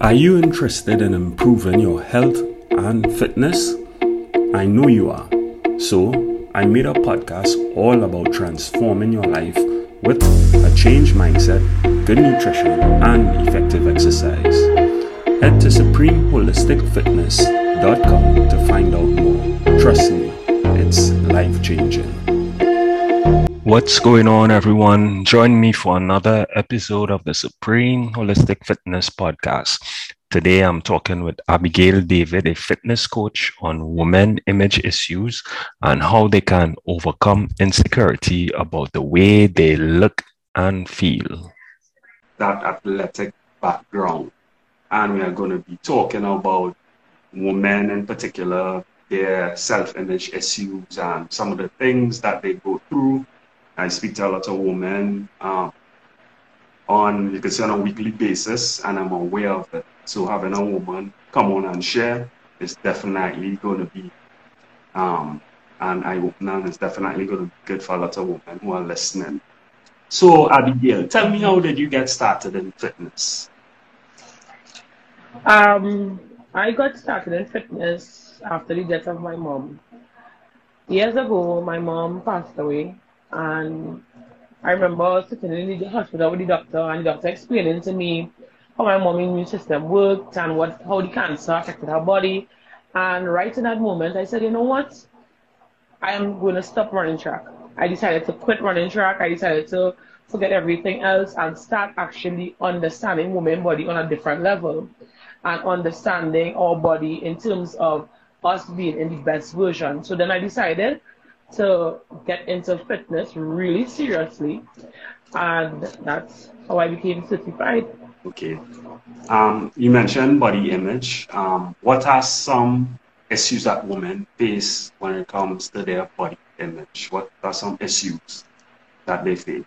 Are you interested in improving your health and fitness? I know you are. So, I made a podcast all about transforming your life with a changed mindset, good nutrition, and effective exercise. Head to supremeholisticfitness.com to find out more. Trust me, it's life changing. What's going on, everyone? Join me for another episode of the Supreme Holistic Fitness Podcast. Today, I'm talking with Abigail David, a fitness coach, on women image issues and how they can overcome insecurity about the way they look and feel. That athletic background. And we are going to be talking about women in particular, their self image issues, and some of the things that they go through I speak to a lot of women um, on, you could say, on a weekly basis, and I'm aware of it. So having a woman come on and share is definitely going to be um, an eye opener, it's definitely going to be good for a lot of women who are listening. So, Abigail, tell me how did you get started in fitness? Um, I got started in fitness after the death of my mom. Years ago, my mom passed away, and I remember sitting in the hospital with the doctor, and the doctor explaining to me how my mom's immune system worked and what how the cancer affected her body. And right in that moment, I said, you know what? I am going to stop running track. I decided to quit running track. I decided to forget everything else and start actually understanding women body on a different level and understanding our body in terms of us being in the best version. So then I decided to get into fitness really seriously, and that's how I became certified. Okay. Um, you mentioned body image. Um, what are some issues that women face when it comes to their body image? What are some issues that they face?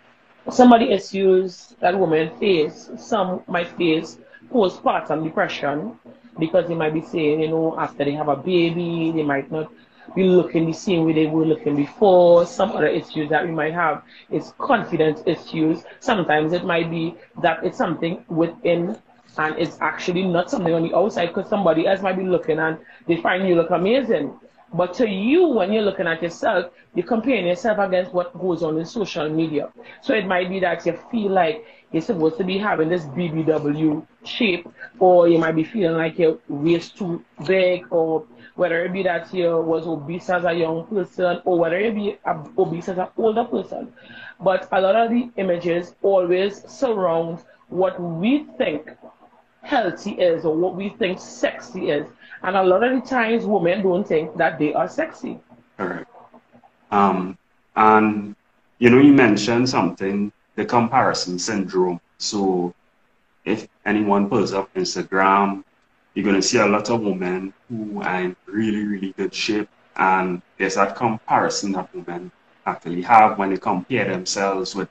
Some of the issues that women face, some might face postpartum depression because they might be saying, you know, after they have a baby, they might not be looking the same way they were looking before. Some other issues that we might have is confidence issues. Sometimes it might be that it's something within and it's actually not something on the outside because somebody else might be looking and they find you look amazing. But to you, when you're looking at yourself, you're comparing yourself against what goes on in social media. So it might be that you feel like you're supposed to be having this BBW shape, or you might be feeling like your waist too big, or whether it be that you was obese as a young person, or whether you be obese as an older person. But a lot of the images always surround what we think healthy is or what we think sexy is. And a lot of the times women don't think that they are sexy. Correct. Um, and you know, you mentioned something, the comparison syndrome. So if anyone pulls up Instagram, you're gonna see a lot of women who are in really, really good shape. And there's that comparison that women actually have when they compare themselves with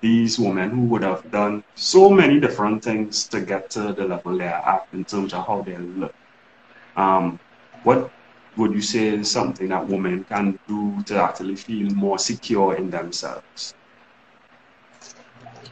these women who would have done so many different things to get to the level they're at in terms of how they look. Um, what would you say is something that women can do to actually feel more secure in themselves?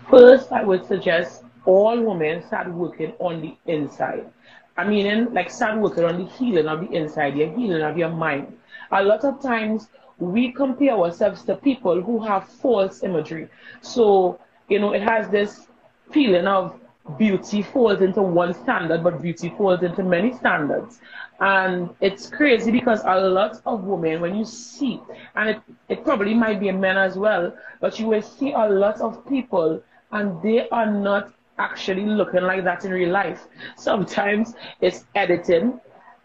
First, I would suggest all women start working on the inside. I mean, like start working on the healing of the inside, your healing of your mind. A lot of times we compare ourselves to people who have false imagery. So, you know, it has this feeling of beauty falls into one standard, but beauty falls into many standards. And it's crazy because a lot of women, when you see, and it, it probably might be men as well, but you will see a lot of people and they are not actually looking like that in real life. Sometimes it's editing,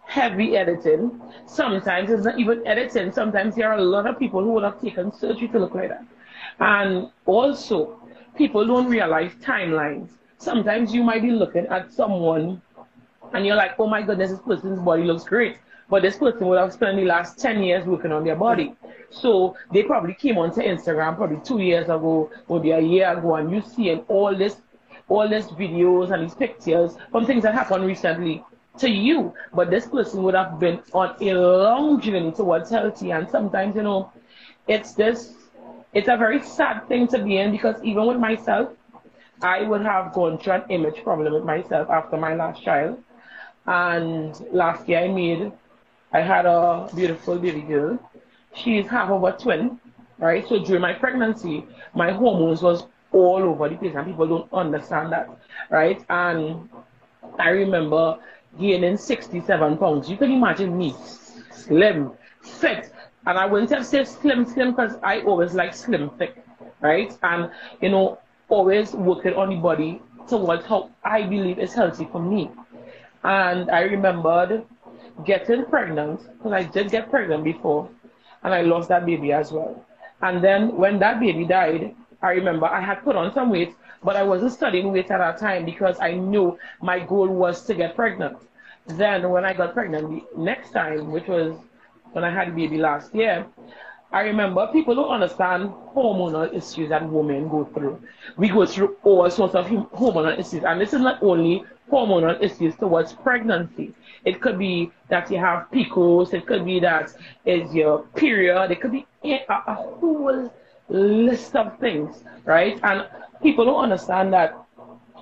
heavy editing. Sometimes it's not even editing. Sometimes there are a lot of people who would have taken surgery to look like that. And also, people don't realize timelines. Sometimes you might be looking at someone and you're like, oh my goodness, this person's body looks great. But this person would have spent the last 10 years working on their body. So they probably came onto Instagram probably two years ago, maybe a year ago, and you see all this all these videos and these pictures from things that happened recently to you. But this person would have been on a long journey towards healthy. And sometimes, you know, it's this, it's a very sad thing to be in because even with myself, I would have gone through an image problem with myself after my last child. And last year I made, I had a beautiful baby girl. She's half of a twin, right? So during my pregnancy, my hormones was all over the place and people don't understand that, right? And I remember gaining 67 pounds. You can imagine me, slim, fit. And I wouldn't have said slim, slim because I always like slim, thick, right? And, you know, always working on the body towards how I believe is healthy for me. And I remembered getting pregnant, because I did get pregnant before, and I lost that baby as well. And then when that baby died, I remember I had put on some weight, but I wasn't studying weight at that time because I knew my goal was to get pregnant. Then when I got pregnant the next time, which was when I had a baby last year, I remember people don't understand hormonal issues that women go through. We go through all sorts of hormonal issues, and this is not only hormonal issues towards pregnancy. It could be that you have PCOS, it could be that it's your period, it could be a, a whole list of things, right? And people don't understand that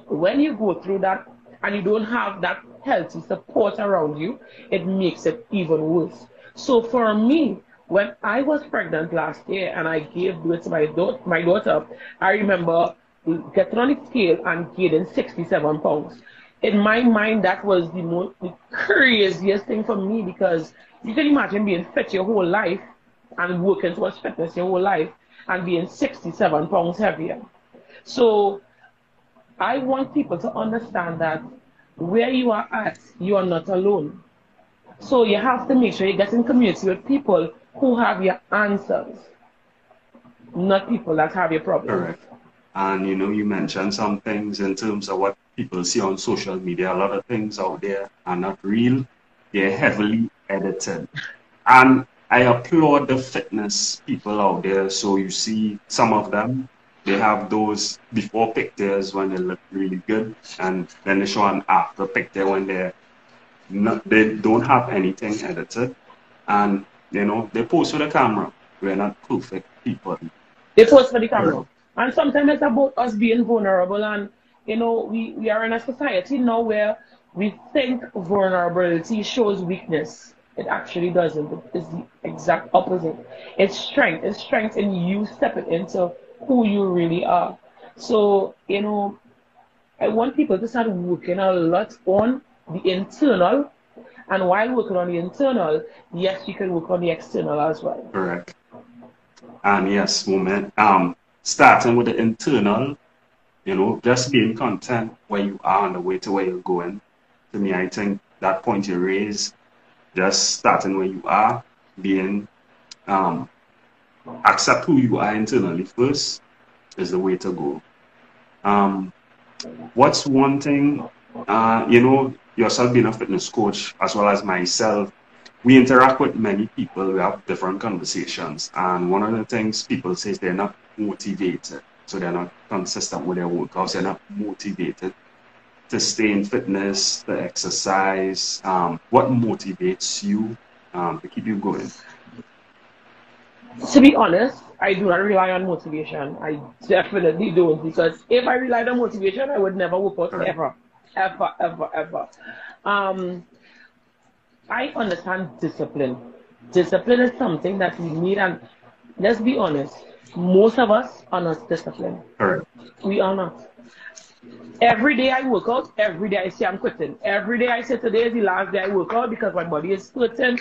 when you go through that and you don't have that healthy support around you, it makes it even worse. So for me, when I was pregnant last year and I gave birth to my, daughter, my daughter, I remember getting on the scale and gaining 67 pounds. In my mind, that was the most the craziest thing for me because you can imagine being fit your whole life and working towards fitness your whole life and being 67 pounds heavier. So I want people to understand that where you are at, you are not alone. So you have to make sure you get in community with people who have your answers, not people that have your problems. Correct. And you know, you mentioned some things in terms of what people see on social media. A lot of things out there are not real. They're heavily edited. And I applaud the fitness people out there. So you see some of them, they have those before pictures when they look really good, and then they show an after picture when they're not, they don't have anything edited, and you know they post for the camera. We're not perfect people. They post for the camera, and sometimes it's about us being vulnerable. And you know, we we are in a society now where we think vulnerability shows weakness. It actually doesn't. It's the exact opposite. It's strength. It's strength in you stepping into who you really are. So, you know, I want people to start working a lot on the internal. And while working on the internal, yes, you can work on the external as well. Correct. And yes, moment. Um, starting with the internal, you know, just being content where you are on the way to where you're going. To me, I think that point you raised just starting where you are, being um, accept who you are internally first is the way to go. Um, what's one thing, uh, you know, yourself being a fitness coach as well as myself, we interact with many people, we have different conversations, and one of the things people say is they're not motivated, so they're not consistent with their workouts, they're not motivated to stay in fitness, to exercise? Um, what motivates you um, to keep you going? To be honest, I do not rely on motivation. I definitely don't because if I relied on motivation, I would never work out right. ever, ever, ever, ever. Um, I understand discipline. Discipline is something that we need, and let's be honest, most of us are not disciplined. Right. We are not. Every day I work out, every day I say I'm quitting. Every day I say today is the last day I work out because my body is hurting.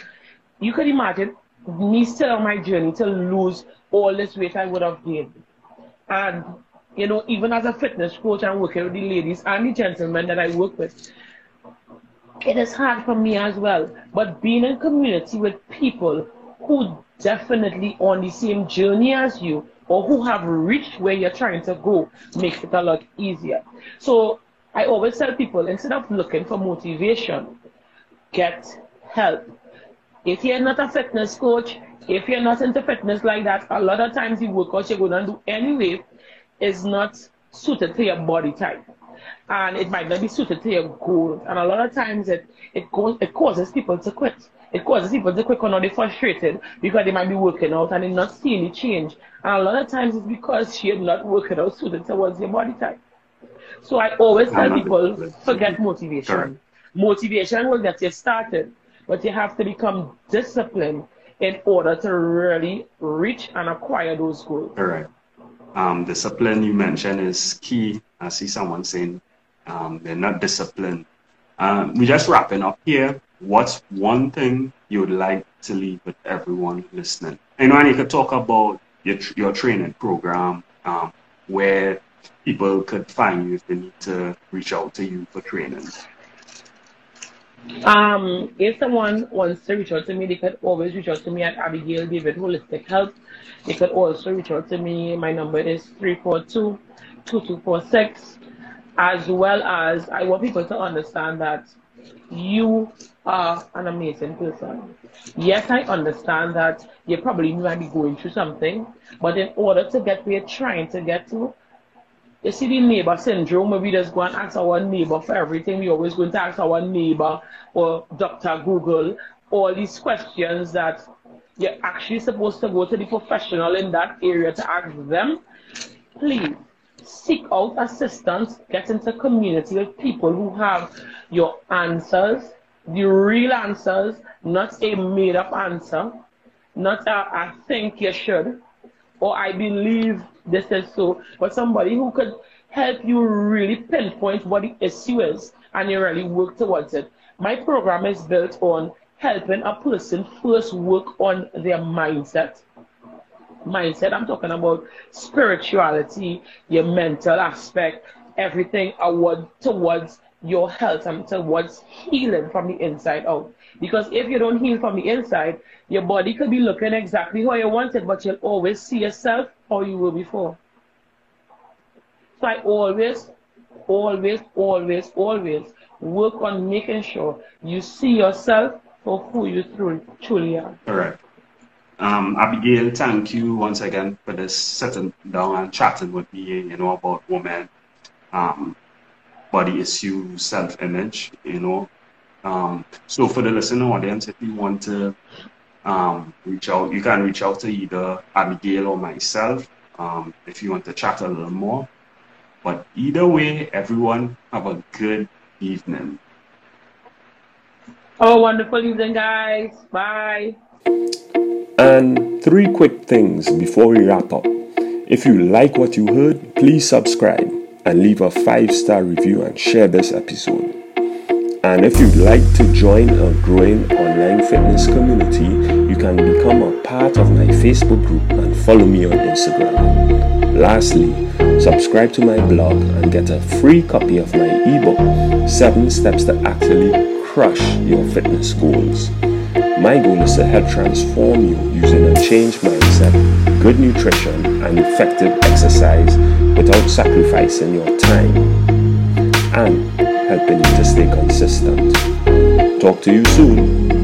You can imagine me still on my journey to lose all this weight I would have gained. And, you know, even as a fitness coach, I'm working with the ladies and the gentlemen that I work with. It is hard for me as well. But being in community with people who definitely on the same journey as you, or who have reached where you're trying to go makes it a lot easier. So I always tell people instead of looking for motivation, get help. If you're not a fitness coach, if you're not into fitness like that, a lot of times the workouts you're going to do anyway is not suited to your body type. And it might not be suited to your goals. And a lot of times it, it, it causes people to quit. It causes people to quick on or they frustrated because they might be working out and they not seeing the change. And a lot of times it's because you're not working out suited towards your body type. So I always tell people forget motivation. Correct. Motivation will get you started, but you have to become disciplined in order to really reach and acquire those goals. Correct. Um, discipline you mentioned is key. I see someone saying um, they're not disciplined. Um, we're just wrapping up here. What's one thing you would like to leave with everyone listening? And when you could talk about your, your training program, um, where people could find you if they need to reach out to you for training. Um, if someone wants to reach out to me, they could always reach out to me at Abigail David Holistic Health. They could also reach out to me. My number is 342 2246. As well as, I want people to understand that you are an amazing person. Yes, I understand that you probably might be going through something, but in order to get where you're trying to get to, you see the neighbor syndrome where we just go and ask our neighbor for everything. We always going to ask our neighbor or Dr. Google all these questions that you're actually supposed to go to the professional in that area to ask them. Please seek out assistance, get into community with people who have your answers, the real answers, not a made up answer, not a I think you should, or I believe this is so, but somebody who could help you really pinpoint what the issue is and you really work towards it. My program is built on helping a person first work on their mindset. Mindset, I'm talking about spirituality, your mental aspect, everything towards your health and towards healing from the inside out. Because if you don't heal from the inside, your body could be looking exactly how you want it, but you'll always see yourself how you were before. So I always, always, always, always work on making sure you see yourself for who you truly, are. All right. Um, Abigail, thank you once again for this sitting down and chatting with me, you know, about women, um, body issue, self-image, you know. Um, so for the listening audience, if you want to um, reach out, you can reach out to either Abigail or myself um, if you want to chat a little more. But either way, everyone have a good evening. Oh, wonderful evening, guys. Bye. And three quick things before we wrap up. If you like what you heard, please subscribe and leave a five star review and share this episode. And if you'd like to join a growing online fitness community, you can become a part of my Facebook group and follow me on Instagram. Lastly, subscribe to my blog and get a free copy of my ebook, 7 Steps to Actually Crush Your Fitness Goals. My goal is to help transform you using a changed good nutrition, and effective exercise without sacrificing your time. And helping you to stay consistent. Talk to you soon.